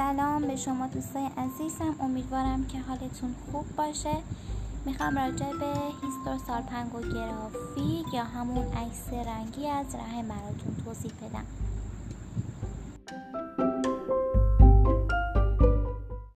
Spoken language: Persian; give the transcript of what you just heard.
سلام به شما دوستای عزیزم. امیدوارم که حالتون خوب باشه. می‌خوام راجع به هیستور سالپنگوگرافی یا همون عکس رنگی از رحم براتون توضیح بدم.